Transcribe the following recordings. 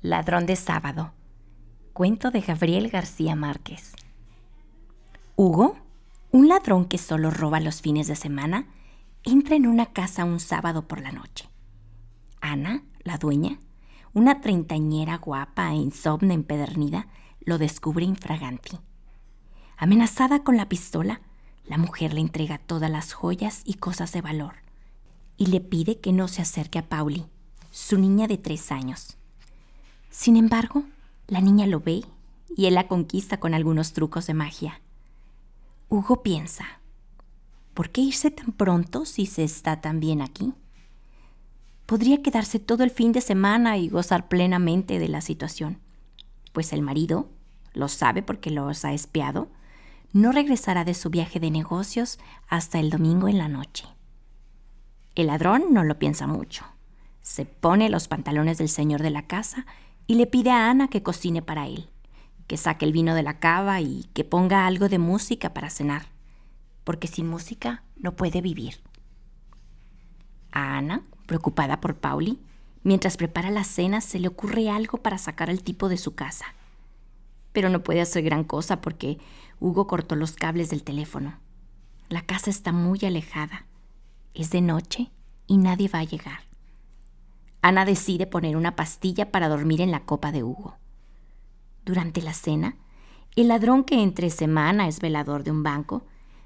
Ladrón de sábado. Cuento de Gabriel García Márquez. Hugo, un ladrón que solo roba los fines de semana, entra en una casa un sábado por la noche. Ana, la dueña, una treintañera guapa e insomne empedernida, lo descubre infraganti. Amenazada con la pistola, la mujer le entrega todas las joyas y cosas de valor y le pide que no se acerque a Pauli, su niña de tres años. Sin embargo, la niña lo ve y él la conquista con algunos trucos de magia. Hugo piensa, ¿por qué irse tan pronto si se está tan bien aquí? Podría quedarse todo el fin de semana y gozar plenamente de la situación, pues el marido, lo sabe porque los ha espiado, no regresará de su viaje de negocios hasta el domingo en la noche. El ladrón no lo piensa mucho. Se pone los pantalones del señor de la casa y le pide a Ana que cocine para él, que saque el vino de la cava y que ponga algo de música para cenar, porque sin música no puede vivir. A Ana, preocupada por Pauli, mientras prepara la cena se le ocurre algo para sacar al tipo de su casa. Pero no puede hacer gran cosa porque Hugo cortó los cables del teléfono. La casa está muy alejada. Es de noche y nadie va a llegar. Ana decide poner una pastilla para dormir en la copa de Hugo. Durante la cena, el ladrón que entre semana es velador de un banco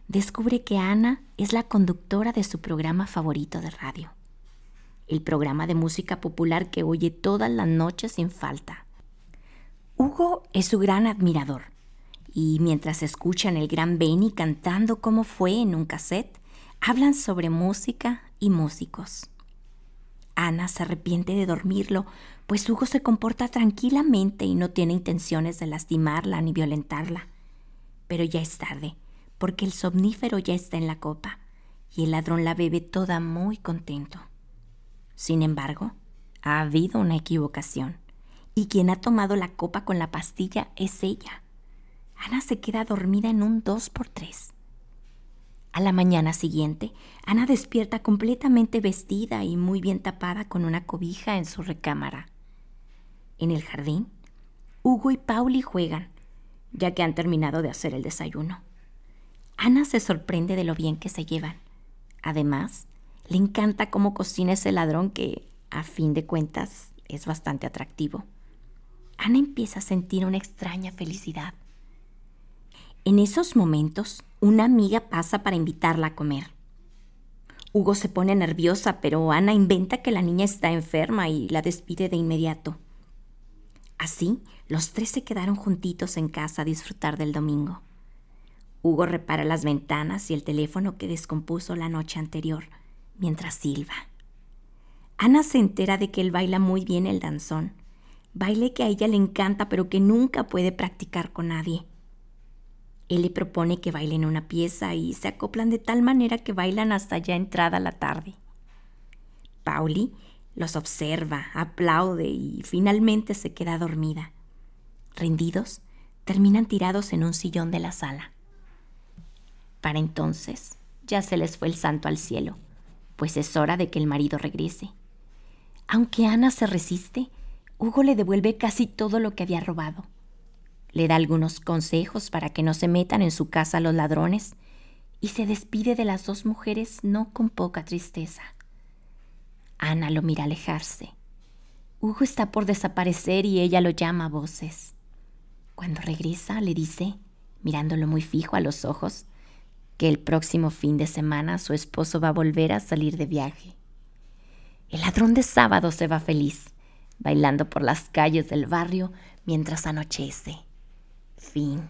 descubre que Ana es la conductora de su programa favorito de radio, el programa de música popular que oye todas las noches sin falta. Hugo es su gran admirador y mientras escuchan el gran Benny cantando como fue en un cassette, hablan sobre música y músicos. Ana se arrepiente de dormirlo, pues Hugo se comporta tranquilamente y no tiene intenciones de lastimarla ni violentarla. Pero ya es tarde, porque el somnífero ya está en la copa y el ladrón la bebe toda muy contento. Sin embargo, ha habido una equivocación, y quien ha tomado la copa con la pastilla es ella. Ana se queda dormida en un dos por tres. A la mañana siguiente, Ana despierta completamente vestida y muy bien tapada con una cobija en su recámara. En el jardín, Hugo y Pauli juegan, ya que han terminado de hacer el desayuno. Ana se sorprende de lo bien que se llevan. Además, le encanta cómo cocina ese ladrón que, a fin de cuentas, es bastante atractivo. Ana empieza a sentir una extraña felicidad. En esos momentos, una amiga pasa para invitarla a comer. Hugo se pone nerviosa, pero Ana inventa que la niña está enferma y la despide de inmediato. Así, los tres se quedaron juntitos en casa a disfrutar del domingo. Hugo repara las ventanas y el teléfono que descompuso la noche anterior, mientras silba. Ana se entera de que él baila muy bien el danzón, baile que a ella le encanta pero que nunca puede practicar con nadie. Él le propone que bailen una pieza y se acoplan de tal manera que bailan hasta ya entrada la tarde. Pauli los observa, aplaude y finalmente se queda dormida. Rendidos, terminan tirados en un sillón de la sala. Para entonces ya se les fue el santo al cielo, pues es hora de que el marido regrese. Aunque Ana se resiste, Hugo le devuelve casi todo lo que había robado le da algunos consejos para que no se metan en su casa los ladrones y se despide de las dos mujeres no con poca tristeza. Ana lo mira alejarse. Hugo está por desaparecer y ella lo llama a voces. Cuando regresa le dice, mirándolo muy fijo a los ojos, que el próximo fin de semana su esposo va a volver a salir de viaje. El ladrón de sábado se va feliz, bailando por las calles del barrio mientras anochece. Fin.